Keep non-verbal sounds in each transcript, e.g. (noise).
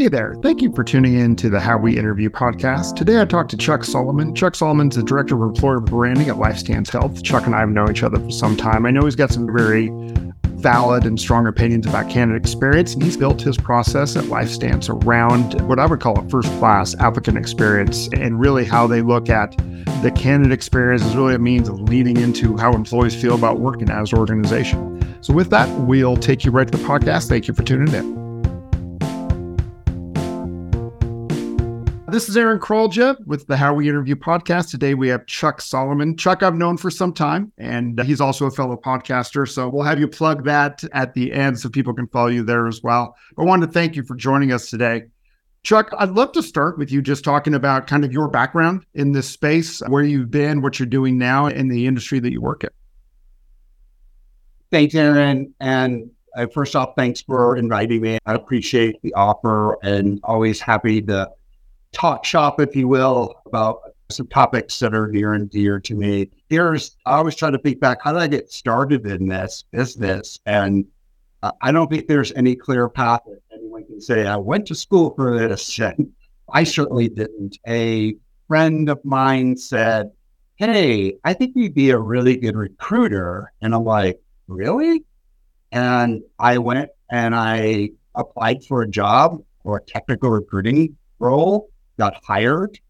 Hey there. Thank you for tuning in to the How We Interview podcast. Today I talked to Chuck Solomon. Chuck Solomon's the director of employer branding at LifeStance Health. Chuck and I have known each other for some time. I know he's got some very valid and strong opinions about candidate experience, and he's built his process at LifeStance around what I would call a first class applicant experience and really how they look at the candidate experience is really a means of leading into how employees feel about working as an organization. So, with that, we'll take you right to the podcast. Thank you for tuning in. This is Aaron Krolja with the How We Interview podcast. Today we have Chuck Solomon. Chuck, I've known for some time, and he's also a fellow podcaster. So we'll have you plug that at the end so people can follow you there as well. I wanted to thank you for joining us today. Chuck, I'd love to start with you just talking about kind of your background in this space, where you've been, what you're doing now in the industry that you work in. Thanks, Aaron. And uh, first off, thanks for inviting me. I appreciate the offer and always happy to talk shop, if you will, about some topics that are near and dear to me. Here's, I always try to think back, how did I get started in this business? And uh, I don't think there's any clear path that anyone can say, I went to school for this. (laughs) And I certainly didn't. A friend of mine said, Hey, I think you'd be a really good recruiter. And I'm like, Really? And I went and I applied for a job or a technical recruiting role got hired,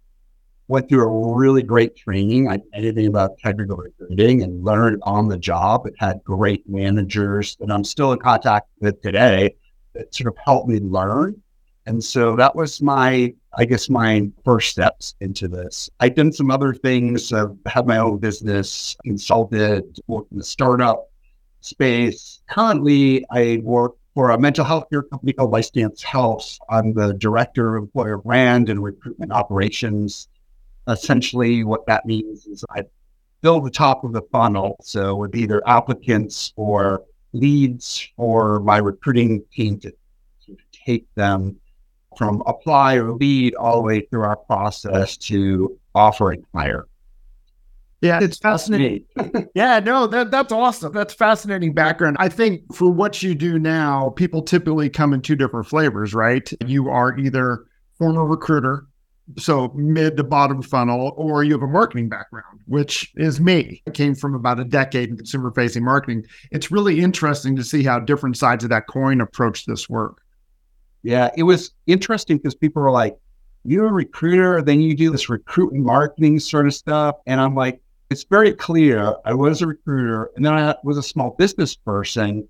went through a really great training. I anything about technical recruiting and learned on the job. It had great managers that I'm still in contact with today that sort of helped me learn. And so that was my, I guess, my first steps into this. I've done some other things. I've had my own business, consulted, worked in the startup space. Currently, I work for a mental health care company called LifeStance Health. I'm the director of employer brand and recruitment operations. Essentially, what that means is I fill the top of the funnel. So, with either applicants or leads for my recruiting team to, to take them from apply or lead all the way through our process to offer and hire. Yeah, it's fascinating. (laughs) yeah, no, that, that's awesome. That's fascinating background. I think for what you do now, people typically come in two different flavors, right? You are either former recruiter, so mid to bottom funnel, or you have a marketing background, which is me. I came from about a decade in consumer facing marketing. It's really interesting to see how different sides of that coin approach this work. Yeah, it was interesting because people were like, you're a recruiter, then you do this recruitment marketing sort of stuff. And I'm like, it's very clear I was a recruiter and then I was a small business person.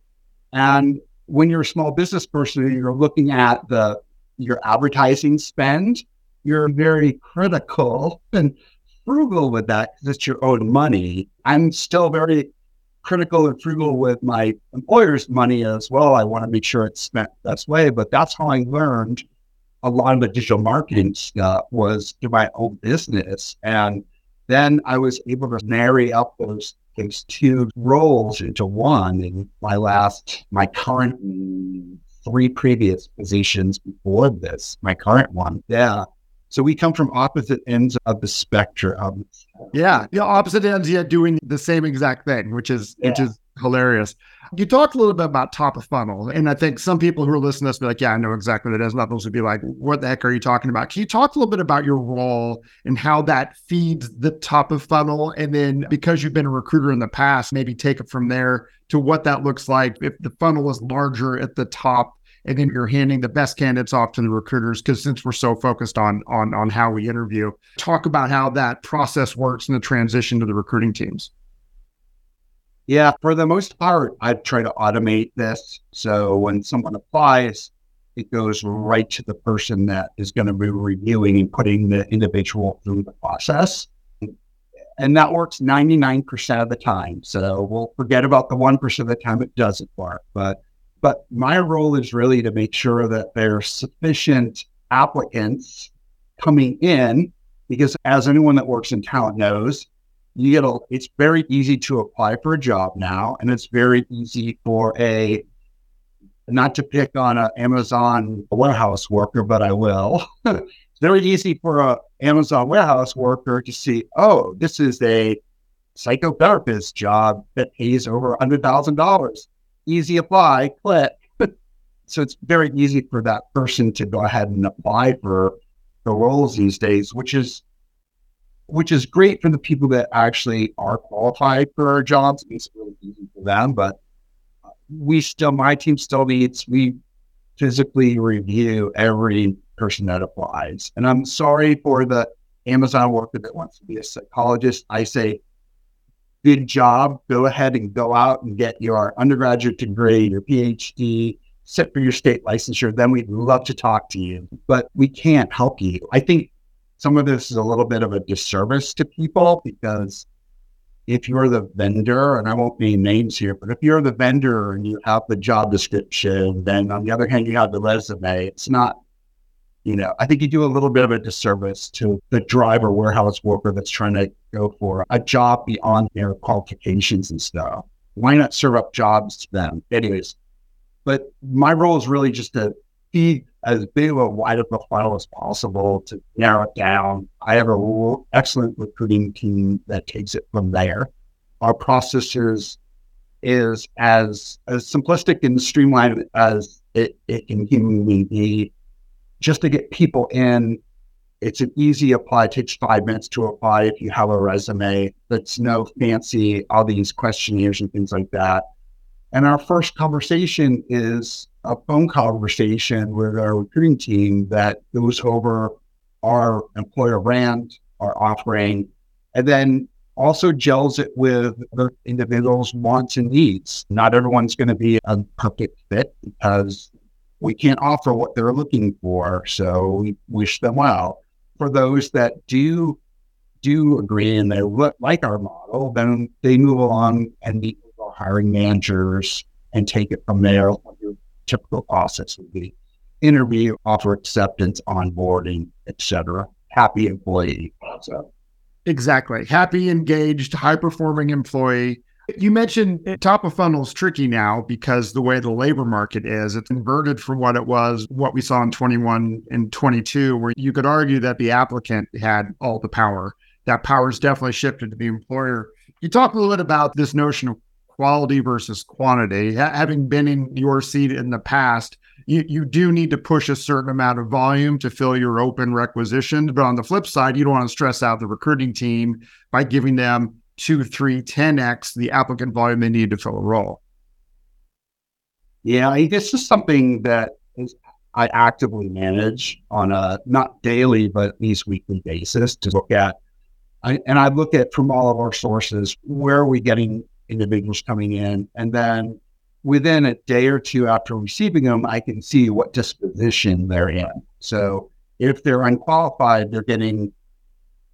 And when you're a small business person, you're looking at the your advertising spend, you're very critical and frugal with that because it's your own money. I'm still very critical and frugal with my employer's money as well. I want to make sure it's spent the best way, but that's how I learned a lot of the digital marketing stuff was through my own business. And then I was able to marry up those those two roles into one in my last, my current three previous positions before this, my current one. Yeah. So we come from opposite ends of the spectrum. Yeah, yeah, opposite ends yet doing the same exact thing, which is yeah. which is hilarious. You talked a little bit about top of funnel, and I think some people who are listening to this be like, "Yeah, I know exactly what it is." And others would be like, "What the heck are you talking about?" Can you talk a little bit about your role and how that feeds the top of funnel, and then because you've been a recruiter in the past, maybe take it from there to what that looks like if the funnel is larger at the top and then you're handing the best candidates off to the recruiters because since we're so focused on on on how we interview talk about how that process works in the transition to the recruiting teams yeah, for the most part, I try to automate this. So when someone applies, it goes right to the person that is going to be reviewing and putting the individual through the process. And that works 99% of the time. So we'll forget about the 1% of the time it doesn't work. But but my role is really to make sure that there's sufficient applicants coming in because as anyone that works in talent knows, you a, it's very easy to apply for a job now, and it's very easy for a, not to pick on an Amazon warehouse worker, but I will. (laughs) it's very easy for a Amazon warehouse worker to see, oh, this is a psychotherapist job that pays over $100,000. Easy apply, click. (laughs) So it's very easy for that person to go ahead and apply for the roles these days, which is which is great for the people that actually are qualified for our jobs. It makes it really easy for them. But we still, my team still needs, we physically review every person that applies. And I'm sorry for the Amazon worker that wants to be a psychologist. I say, good job. Go ahead and go out and get your undergraduate degree, your PhD, sit for your state licensure. Then we'd love to talk to you, but we can't help you. I think some of this is a little bit of a disservice to people because if you're the vendor, and I won't name names here, but if you're the vendor and you have the job description, then on the other hand, you have the resume, it's not, you know, I think you do a little bit of a disservice to the driver warehouse worker that's trying to go for a job beyond their qualifications and stuff. Why not serve up jobs to them? Anyways, but my role is really just to be as big of a wide of a funnel as possible to narrow it down. I have a excellent recruiting team that takes it from there. Our processors is as as simplistic and streamlined as it, it can humanly be. Just to get people in, it's an easy apply. It takes five minutes to apply if you have a resume. That's no fancy all these questionnaires and things like that. And our first conversation is a phone conversation with our recruiting team that goes over our employer brand, our offering, and then also gels it with the individual's wants and needs. Not everyone's going to be a perfect fit because we can't offer what they're looking for. So we wish them well. For those that do do agree and they like our model, then they move along and meet with hiring managers and take it from there Your typical process would be interview, offer acceptance, onboarding, etc. Happy employee. So exactly. Happy, engaged, high performing employee. You mentioned top of funnel is tricky now because the way the labor market is, it's inverted from what it was, what we saw in 21 and 22, where you could argue that the applicant had all the power. That power is definitely shifted to the employer. You talk a little bit about this notion of quality versus quantity. having been in your seat in the past, you, you do need to push a certain amount of volume to fill your open requisitions. But on the flip side, you don't want to stress out the recruiting team by giving them two, three, 10x the applicant volume they need to fill a role. Yeah, this is something that is, I actively manage on a not daily, but at least weekly basis to look at. I, and I look at from all of our sources, where are we getting individuals coming in. And then within a day or two after receiving them, I can see what disposition they're in. So if they're unqualified, they're getting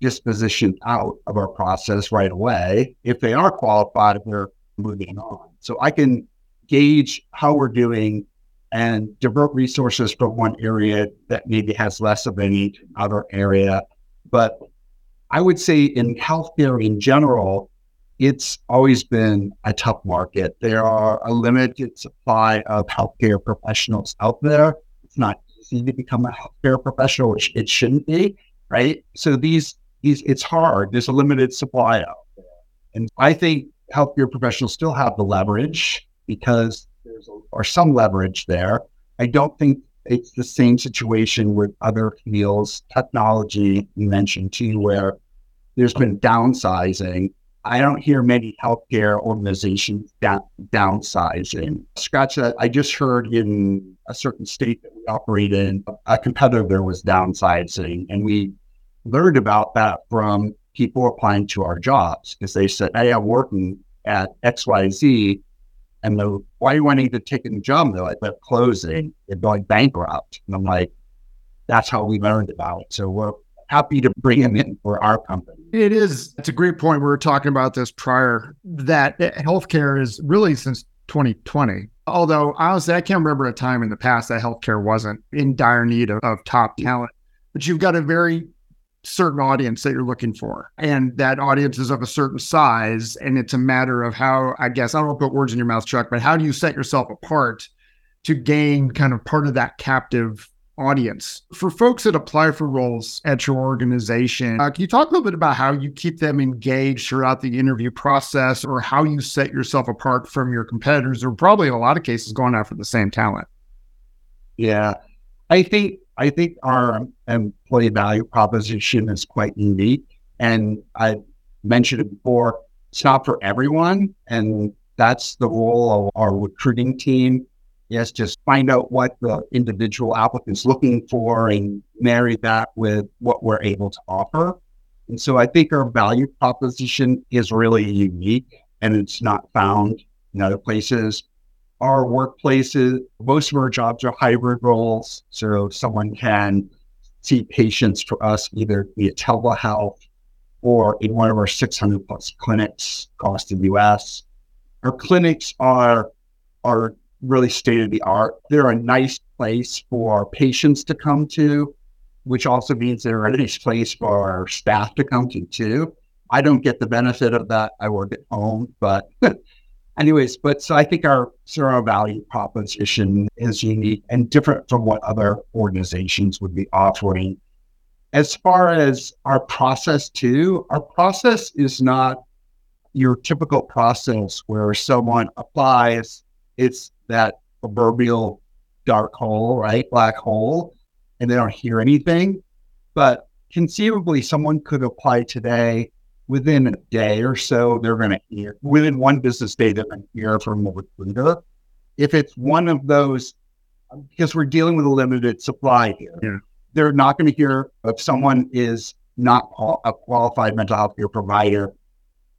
disposition out of our process right away. If they are qualified, they're moving on. So I can gauge how we're doing and divert resources from one area that maybe has less of any to another area. But I would say in healthcare in general, it's always been a tough market. There are a limited supply of healthcare professionals out there. It's not easy to become a healthcare professional, which it shouldn't be, right? So these, these, it's hard. There's a limited supply out there, and I think healthcare professionals still have the leverage because there's a, or some leverage there. I don't think it's the same situation with other fields, technology you mentioned too, where there's been downsizing I don't hear many healthcare organizations down, downsizing. Scratch that. I just heard in a certain state that we operate in, a competitor there was downsizing, and we learned about that from people applying to our jobs because they said, "Hey, I'm working at X Y Z, and the why are you wanting to take a new job?" They're like, "They're closing. They're going bankrupt." And I'm like, "That's how we learned about it." So we're happy to bring him in for our company. It is. It's a great point. We were talking about this prior that healthcare is really since 2020. Although honestly, I can't remember a time in the past that healthcare wasn't in dire need of, of top talent. But you've got a very certain audience that you're looking for. And that audience is of a certain size. And it's a matter of how, I guess, I don't want to put words in your mouth, Chuck, but how do you set yourself apart to gain kind of part of that captive audience. For folks that apply for roles at your organization, uh, can you talk a little bit about how you keep them engaged throughout the interview process or how you set yourself apart from your competitors, or probably in a lot of cases going after the same talent? Yeah. I think I think our employee value proposition is quite unique. And I mentioned it before, it's not for everyone. And that's the role of our recruiting team. Yes, just find out what the individual applicant's looking for and marry that with what we're able to offer. And so I think our value proposition is really unique and it's not found in other places. Our workplaces, most of our jobs are hybrid roles. So someone can see patients for us either via telehealth or in one of our 600 plus clinics across the US. Our clinics are, are really state of the art. They're a nice place for patients to come to, which also means they're a nice place for our staff to come to too. I don't get the benefit of that. I work at home, but (laughs) anyways, but so I think our zero value proposition is unique and different from what other organizations would be offering. As far as our process too, our process is not your typical process where someone applies, it's that proverbial dark hole, right? Black hole, and they don't hear anything. But conceivably, someone could apply today within a day or so, they're going to hear within one business day, they're going to hear from the recruiter. If it's one of those, because we're dealing with a limited supply here, yeah. they're not going to hear if someone is not a qualified mental health care provider.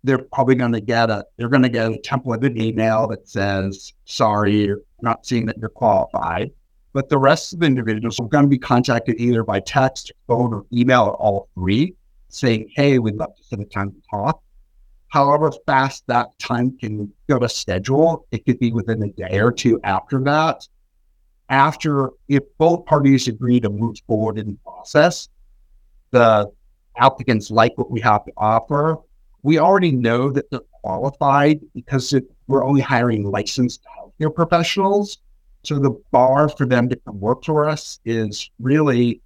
They're probably going to get a they're going to get a templated email that says, "Sorry, you're not seeing that you're qualified." But the rest of the individuals are going to be contacted either by text, phone, or email, or all three saying, hey, we'd love to set a time to talk. However fast that time can go to schedule, it could be within a day or two after that. After, if both parties agree to move forward in the process, the applicants like what we have to offer. We already know that they're qualified because it, we're only hiring licensed healthcare professionals. So the bar for them to come work for us is really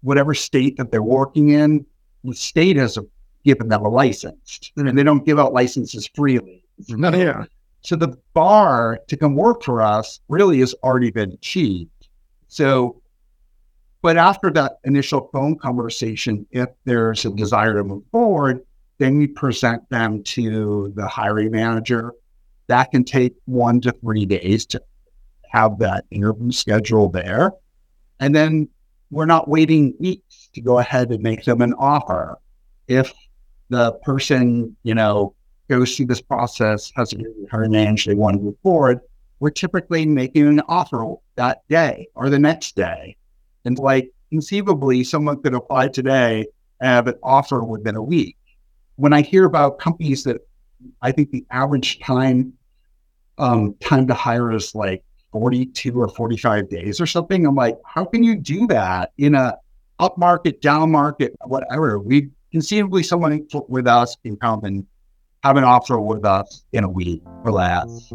whatever state that they're working in, the state has given them a license, and they don't give out licenses freely. No, yeah. So the bar to come work for us really has already been achieved. So, but after that initial phone conversation, if there's a desire to move forward, then we present them to the hiring manager. That can take one to three days to have that interview schedule there. And then we're not waiting weeks to go ahead and make them an offer. If the person, you know, goes through this process, has a her manage, they want to move forward, we're typically making an offer that day or the next day. And like conceivably, someone could apply today and have an offer within a week. When I hear about companies that I think the average time um, time to hire is like 42 or 45 days or something. I'm like, how can you do that in a up market, down market, whatever? We conceivably someone with us can come and have an offer with us in a week or less.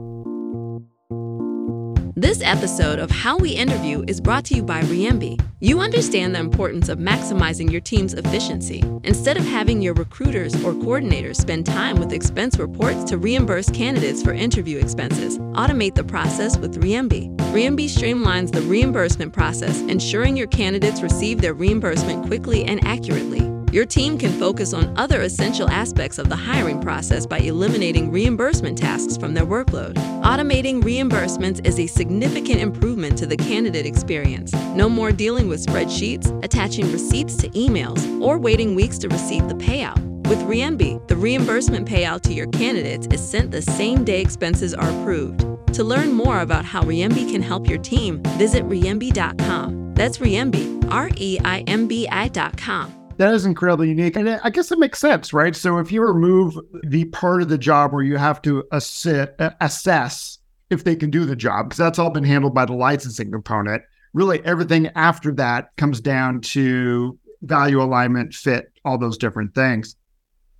This episode of How We Interview is brought to you by Reimbi. You understand the importance of maximizing your team's efficiency. Instead of having your recruiters or coordinators spend time with expense reports to reimburse candidates for interview expenses, automate the process with Reimbi. Reimbi streamlines the reimbursement process, ensuring your candidates receive their reimbursement quickly and accurately. Your team can focus on other essential aspects of the hiring process by eliminating reimbursement tasks from their workload. Automating reimbursements is a significant improvement to the candidate experience. No more dealing with spreadsheets, attaching receipts to emails, or waiting weeks to receive the payout. With Reimbi, the reimbursement payout to your candidates is sent the same day expenses are approved. To learn more about how Reimbi can help your team, visit reimbi.com. That's Reimbi, R E I M B I.com that is incredibly unique. And I guess it makes sense, right? So if you remove the part of the job where you have to assess if they can do the job, because that's all been handled by the licensing component, really everything after that comes down to value alignment, fit, all those different things.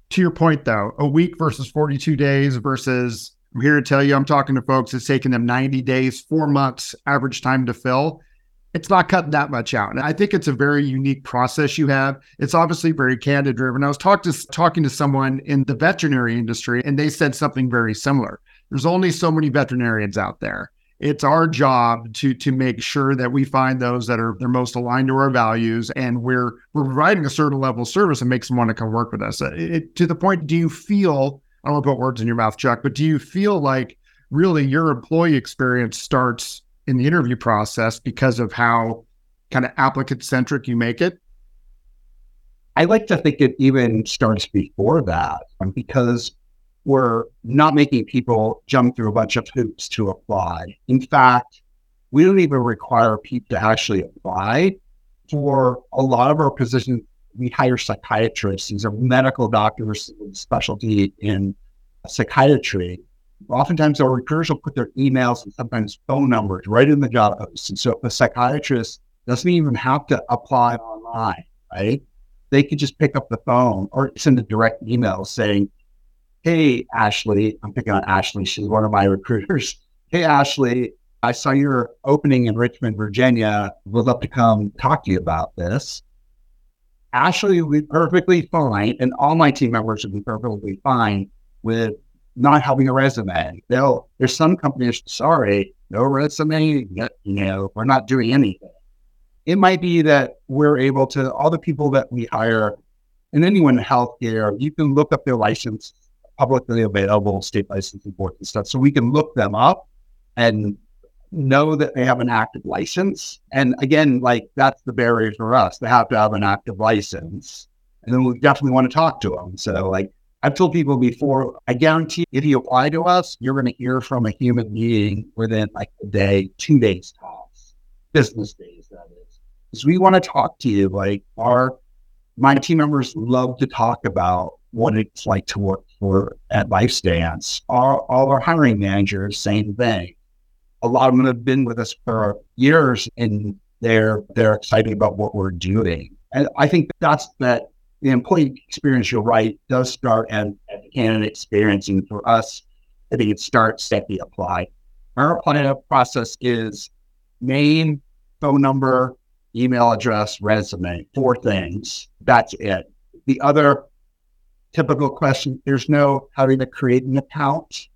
To your point, though, a week versus 42 days versus I'm here to tell you, I'm talking to folks, it's taking them 90 days, four months average time to fill it's not cutting that much out. And I think it's a very unique process you have. It's obviously very candidate driven. I was talk to, talking to someone in the veterinary industry, and they said something very similar. There's only so many veterinarians out there. it's our job to to make sure that we find those that are they're most aligned to our values and we're we're providing a certain level of service and makes them want to come work with us uh, it, to the point do you feel i don't want to put words in your mouth chuck but do you feel like really your employee experience starts in the interview process because of how kind of applicant centric you make it i like to think it even starts before that um, because we're not making people jump through a bunch of hoops to apply. In fact, we don't even require people to actually apply. For a lot of our positions, we hire psychiatrists. These are medical doctors with specialty in psychiatry. Oftentimes, our recruiters will put their emails and sometimes phone numbers right in the job post. And so, a psychiatrist doesn't even have to apply online, right? They could just pick up the phone or send a direct email saying, Hey, Ashley, I'm picking on Ashley. She's one of my recruiters. (laughs) Hey, Ashley, I saw your opening in Richmond, Virginia. Would love to come talk to you about this. Ashley would be perfectly fine, and all my team members would be perfectly fine with not having a resume. They'll, there's some companies, sorry, no resume, you know, we're not doing anything. It might be that we're able to, all the people that we hire, and anyone in healthcare, you can look up their license publicly available state licensing boards and stuff. So we can look them up and know that they have an active license. And again, like that's the barrier for us. They have to have an active license. And then we definitely want to talk to them. So like I've told people before, I guarantee if you apply to us, you're going to hear from a human being within like a day, two days tops, business days, that is. Because we want to talk to you. Like our, my team members love to talk about what it's like to work for at LifeStance. All, all our hiring managers, same thing. A lot of them have been with us for years and they're they're excited about what we're doing. And I think that's that the employee experience you're right does start at, at the candidate experience. And for us, I think it starts at the apply. Our apply process is name, phone number, email address, resume, four things. That's it. The other typical question. There's no having to create an account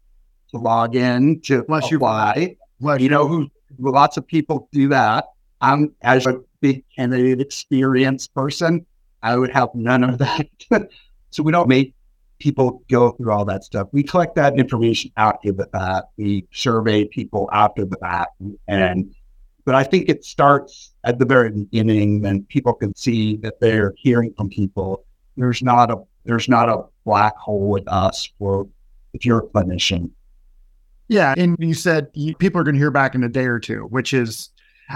to log in to Unless apply. You, you know who lots of people do that. I'm as a big candidate experience person, I would have none of that. (laughs) so we don't make people go through all that stuff. We collect that information after the fact. We survey people after the fact. And but I think it starts at the very beginning when people can see that they're hearing from people. There's not a there's not a black hole with us for if you're a clinician. Yeah. And you said you, people are going to hear back in a day or two, which is,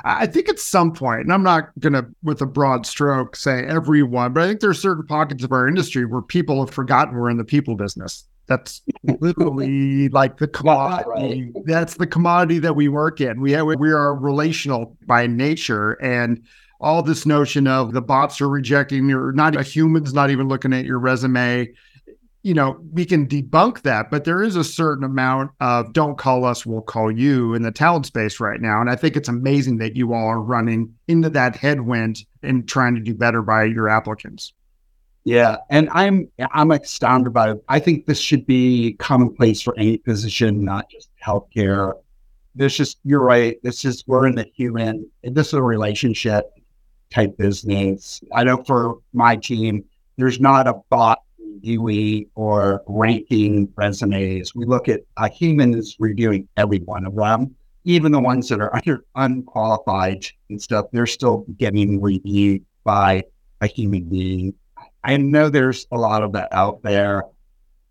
I think at some point, and I'm not going to, with a broad stroke, say everyone, but I think there are certain pockets of our industry where people have forgotten we're in the people business. That's literally (laughs) like the commodity. Right. That's the commodity that we work in. We have, we are relational by nature, and all this notion of the bots are rejecting your not a human's not even looking at your resume you know we can debunk that but there is a certain amount of don't call us we'll call you in the talent space right now. And i think it's amazing that you all are running into that headwind and trying to do better by your applicants. Yeah and i'm i'm astounded by it i think this should be commonplace for any position not just healthcare. This is you're right this is we're in the human this is a relationship type business. I know for my team, there's not a bot reviewing or ranking resumes. We look at a human is reviewing every one of them, even the ones that are under unqualified and stuff. They're still getting reviewed by a human being. I know there's a lot of that out there.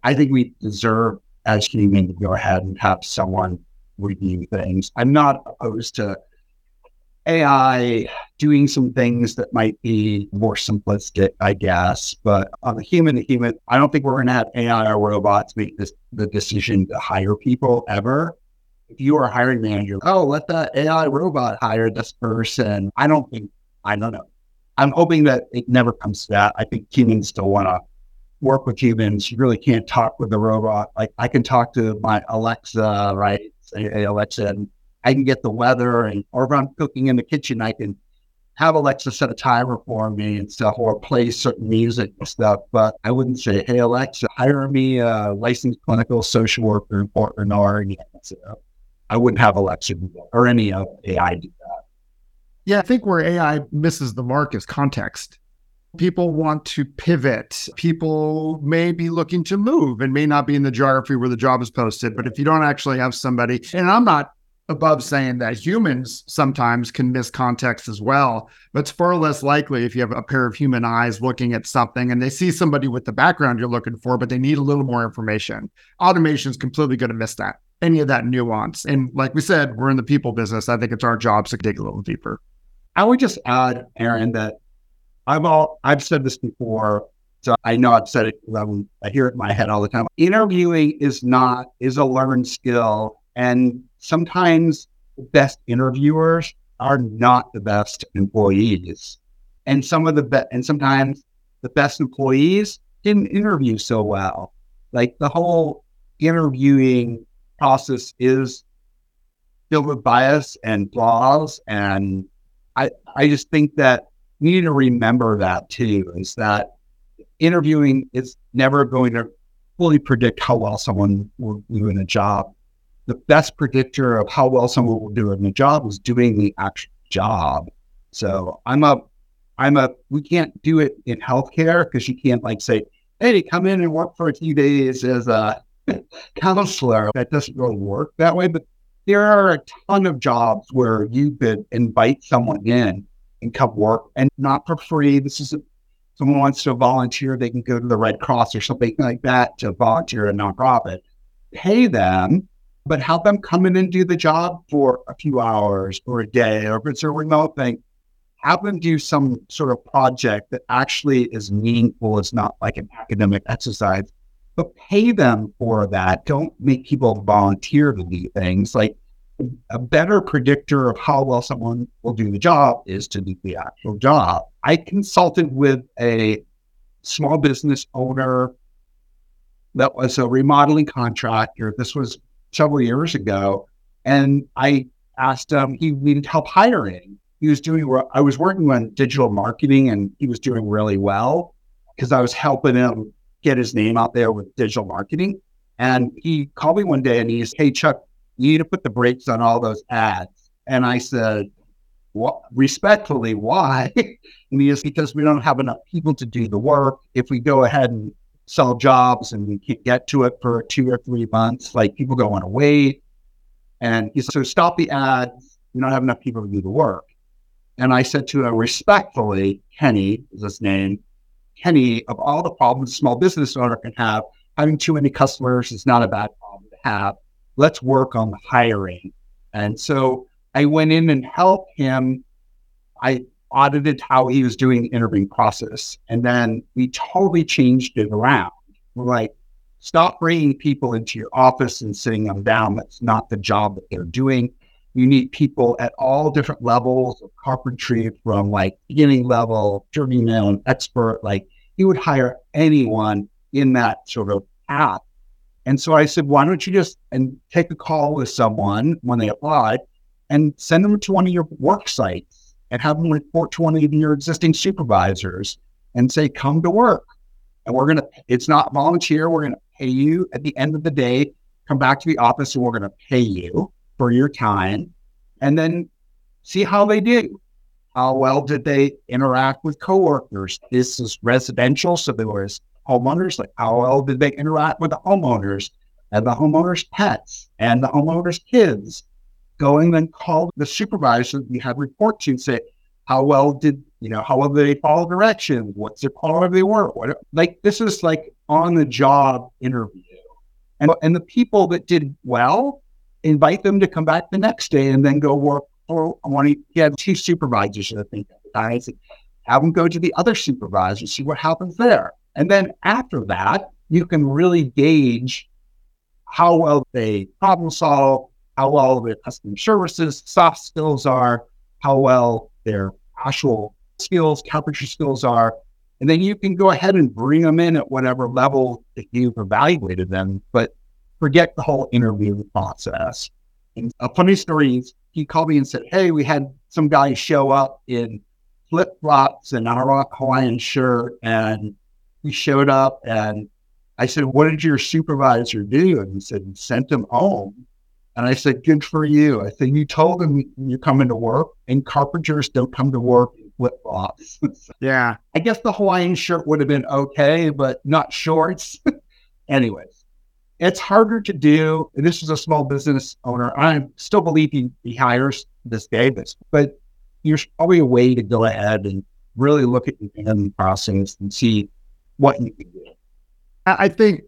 I think we deserve as humans to go ahead and have someone review things. I'm not opposed to AI doing some things that might be more simplistic, I guess. But on the human to human, I don't think we're going to have AI or robots make this the decision to hire people ever. If you are a hiring manager, oh, let the AI robot hire this person. I don't think, I don't know. I'm hoping that it never comes to that. I think humans still want to work with humans. You really can't talk with a robot. Like I can talk to my Alexa, right? Say, hey, Alexa, I can get the weather, and or if I'm cooking in the kitchen, I can have Alexa set a timer for me and stuff, or play certain music and stuff. But I wouldn't say, "Hey Alexa, hire me a licensed clinical social worker in Portland, Oregon." So I wouldn't have Alexa or any of AI do that. Yeah, I think where AI misses the mark is context. People want to pivot. People may be looking to move and may not be in the geography where the job is posted. But if you don't actually have somebody, and I'm not above saying that humans sometimes can miss context as well, but it's far less likely if you have a pair of human eyes looking at something and they see somebody with the background you're looking for, but they need a little more information. Automation is completely going to miss that, any of that nuance. And like we said, we're in the people business. I think it's our job to dig a little deeper. I would just add, Aaron, that I've all I've said this before, so I know I've said it. I hear it in my head all the time. Interviewing is not is a learned skill, and sometimes the best interviewers are not the best employees. And some of the best, and sometimes the best employees didn't interview so well. Like the whole interviewing process is filled with bias and flaws. And I, I just think that we need to remember that too, is that interviewing is never going to fully predict how well someone will do in a job the best predictor of how well someone will do in the job is doing the actual job. So I'm a, I'm a, we can't do it in healthcare because you can't like say, hey, come in and work for a few days as a (laughs) counselor. That doesn't really work that way. But there are a ton of jobs where you could invite someone in and come work and not for free. This is a, someone wants to volunteer, they can go to the Red Cross or something like that to volunteer a nonprofit. Pay them but have them come in and do the job for a few hours or a day, or if it's a remote thing, have them do some sort of project that actually is meaningful. It's not like an academic exercise, but pay them for that. Don't make people volunteer to do things. Like a better predictor of how well someone will do the job is to do the actual job. I consulted with a small business owner that was a remodeling contractor. This was several years ago, and I asked him. He needed help hiring. He was doing. I was working on digital marketing, and he was doing really well because I was helping him get his name out there with digital marketing. And he called me one day and he said, "Hey Chuck, you need to put the brakes on all those ads." And I said, "What? Respectfully, why?" (laughs) and he is because we don't have enough people to do the work. If we go ahead and sell jobs and we can't get to it for two or three months. Like people don't want to wait. And he said, so stop the ads. We don't have enough people to do the work. And I said to him respectfully, Kenny is his name. Kenny, of all the problems a small business owner can have, having too many customers is not a bad problem to have. Let's work on hiring. And so I went in and helped him. I audited how he was doing the interviewing process. And then we totally changed it around. We're like, stop bringing people into your office and sitting them down. That's not the job that they're doing. You need people at all different levels of carpentry from like beginning level, journeyman, expert. Like he would hire anyone in that sort of path. And so I said, why don't you just and take a call with someone when they apply and send them to one of your work sites and have them report to one of your existing supervisors and say, come to work. And we're going to, it's not volunteer. We're going to pay you at the end of the day. Come back to the office and we're going to pay you for your time and then see how they do. How well did they interact with coworkers? This is residential. So there was homeowners. Like how well did they interact with the homeowners and the homeowners' pets and the homeowners' kids? Going and then call the supervisor you had report to and say, how well did you know how well did they follow directions? What's their quality of their work? What like this is like on the job interview. And and the people that did well, invite them to come back the next day and then go work for one of have two supervisors, I think at the time. Have them go to the other supervisor, see what happens there. And then after that, you can really gauge how well they problem solve, how well their customer services, soft skills are, how well their actual skills, carpentry skills are. And then you can go ahead and bring them in at whatever level that you've evaluated them, but forget the whole interview process. And a funny story he called me and said, Hey, we had some guy show up in flip flops and a Hawaiian shirt. And he showed up and I said, What did your supervisor do? And he said, Sent him home And I said, good for you. I said, you told them you're coming to work and carpenters don't come to work in flip flops. yeah. I guess the Hawaiian shirt would have been okay, but not shorts. (laughs) Anyways, it's harder to do. And this is a small business owner. I still believe he, he hires this day, but there's probably a way to go ahead and really look at the process and see what you can do. I think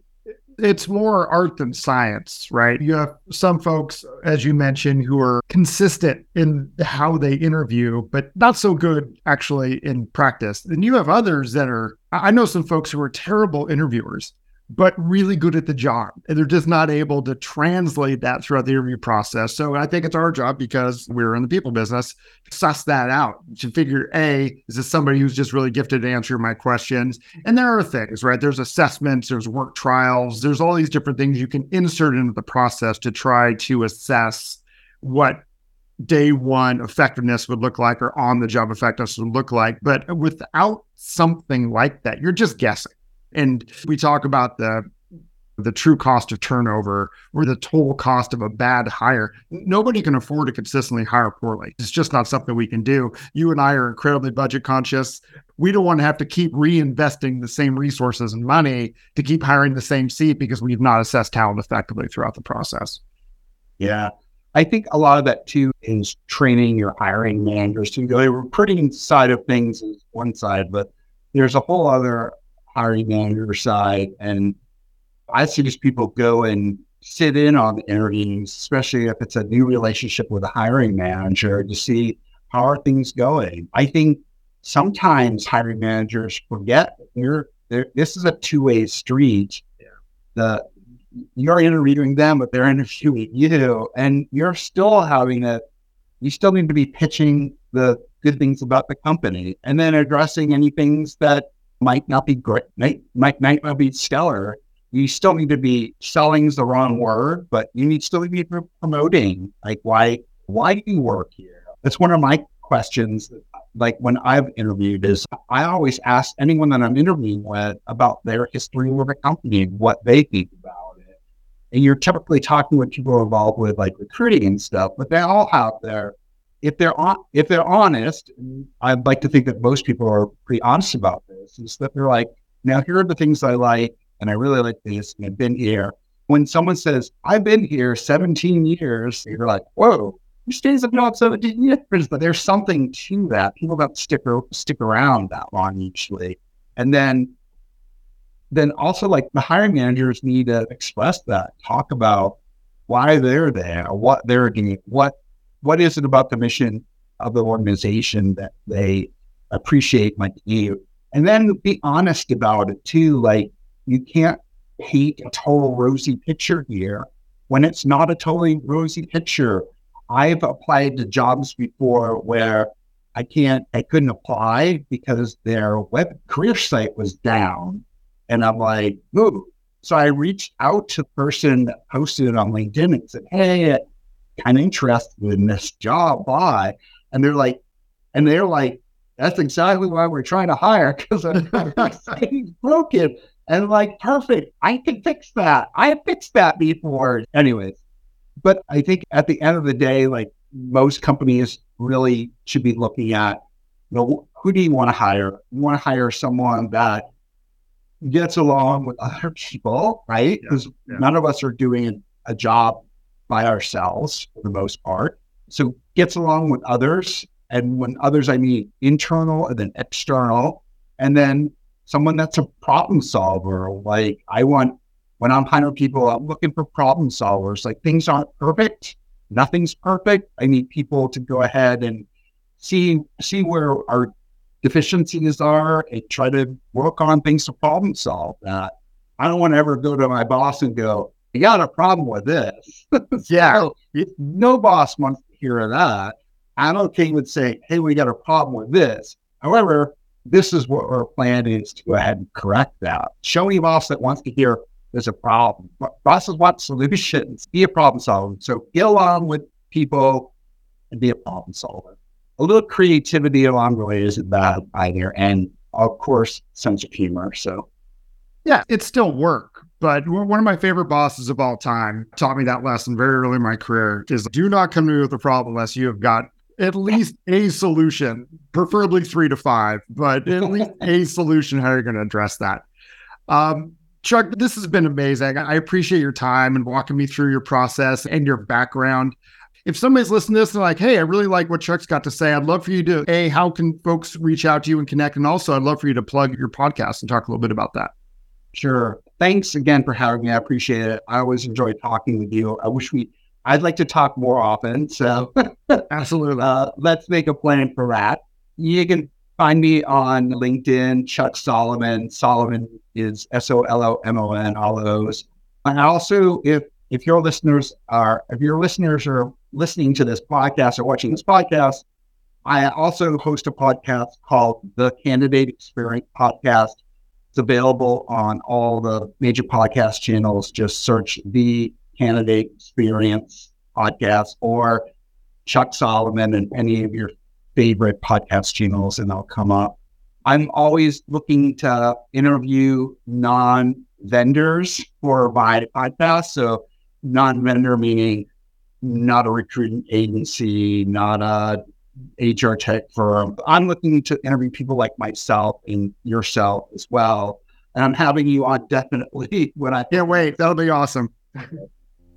it's more art than science, right? You have some folks, as you mentioned, who are consistent in how they interview, but not so good actually in practice. And you have others that are, I know some folks who are terrible interviewers but really good at the job. And they're just not able to translate that throughout the interview process. So I think it's our job because we're in the people business, to suss that out to figure A, is this somebody who's just really gifted to answer my questions? And there are things, right? There's assessments, there's work trials, there's all these different things you can insert into the process to try to assess what day one effectiveness would look like or on the job effectiveness would look like. But without something like that, you're just guessing. And we talk about the the true cost of turnover or the total cost of a bad hire. Nobody can afford to consistently hire poorly. It's just not something we can do. You and I are incredibly budget conscious. We don't want to have to keep reinvesting the same resources and money to keep hiring the same seat because we've not assessed talent effectively throughout the process. Yeah. I think a lot of that too is training your hiring managers to go. The recruiting side of things is one side, but there's a whole other hiring manager side. And I see these people go and sit in on the interviews, especially if it's a new relationship with a hiring manager to see how are things going. I think sometimes hiring managers forget you're this is a two-way street. Yeah. The you're interviewing them, but they're (laughs) interviewing you, and you're still having a you still need to be pitching the good things about the company and then addressing any things that might not be great, might, might, might not be stellar. You still need to be selling is the wrong word, but you need still be promoting. Like why why do you work here? That's one of my questions. Like when I've interviewed, is I always ask anyone that I'm interviewing with about their history with the company and what they think about it. And you're typically talking with people involved with like recruiting and stuff, but they all have their if they're on, if they're honest, I'd like to think that most people are pretty honest about this. Is that they're like, now here are the things I like, and I really like this, and I've been here. When someone says, "I've been here 17 years," you're like, "Whoa, who stays at job 17 years?" But there's something to that. People don't stick stick around that long usually, and then then also like the hiring managers need to express that, talk about why they're there, what they're doing, what what is it about the mission of the organization that they appreciate my you? And then be honest about it too. Like you can't paint a total rosy picture here when it's not a totally rosy picture. I've applied to jobs before where I can't, I couldn't apply because their web career site was down. And I'm like, ooh. So I reached out to the person that posted it on LinkedIn and said, Hey, kind of interested in this job. Why? And they're like, and they're like, that's exactly why we're trying to hire because it's (laughs) broken. And like, perfect. I can fix that. I have fixed that before. Anyways, but I think at the end of the day, like most companies really should be looking at, you know, who do you want to hire? You want to hire someone that gets along with other people, right? Because yeah, yeah. none of us are doing a job by ourselves for the most part. So gets along with others. And when others, I mean internal and then external. And then someone that's a problem solver. Like I want, when I'm hiring people, I'm looking for problem solvers. Like things aren't perfect. Nothing's perfect. I need people to go ahead and see see where our deficiencies are and try to work on things to problem solve that. I don't want to ever go to my boss and go, you got a problem with this. (laughs) yeah. no boss wants to hear that. I'm okay would say, hey, we got a problem with this. However, this is what our plan is to go ahead and correct that. Show me a boss that wants to hear there's a problem. Bosses want solutions. Be a problem solver. So get along with people and be a problem solver. A little creativity along the way isn't bad either. And of course, sense of humor. So yeah, it's still work But one of my favorite bosses of all time taught me that lesson very early in my career is do not come to me with a problem unless you have got at least a solution, preferably three to five, but at least (laughs) a solution how are you're going to address that. Um, Chuck, this has been amazing. I appreciate your time and walking me through your process and your background. If somebody's listening to this and like, hey, I really like what Chuck's got to say, I'd love for you to, A, how can folks reach out to you and connect? And also, I'd love for you to plug your podcast and talk a little bit about that. Sure. Thanks again for having me. I appreciate it. I always enjoy talking with you. I wish we, I'd like to talk more often. So, (laughs) absolutely. Uh, let's make a plan for that. You can find me on LinkedIn, Chuck Solomon. Solomon is S O L O M O N, all of those. And also, if if your listeners are, if your listeners are listening to this podcast or watching this podcast, I also host a podcast called the Candidate Experience Podcast. Available on all the major podcast channels. Just search the Candidate Experience Podcast or Chuck Solomon and any of your favorite podcast channels, and they'll come up. I'm always looking to interview non vendors for my podcast. So, non vendor meaning not a recruiting agency, not a HR tech firm. I'm looking to interview people like myself and yourself as well. And I'm having you on definitely (laughs) when I can't wait. That'll be awesome.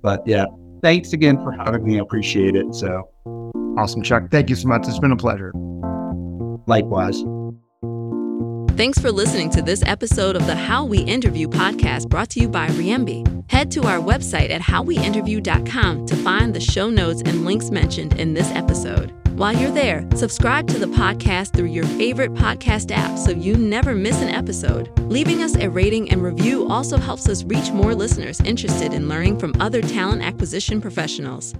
but yeah, thanks again for having me. I appreciate it. So awesome, Chuck. Thank you so much. It's been a pleasure. Likewise. Thanks for listening to this episode of the How We Interview podcast brought to you by Reimbi. Head to our website at howweinterview.com to find the show notes and links mentioned in this episode. While you're there, subscribe to the podcast through your favorite podcast app so you never miss an episode. Leaving us a rating and review also helps us reach more listeners interested in learning from other talent acquisition professionals.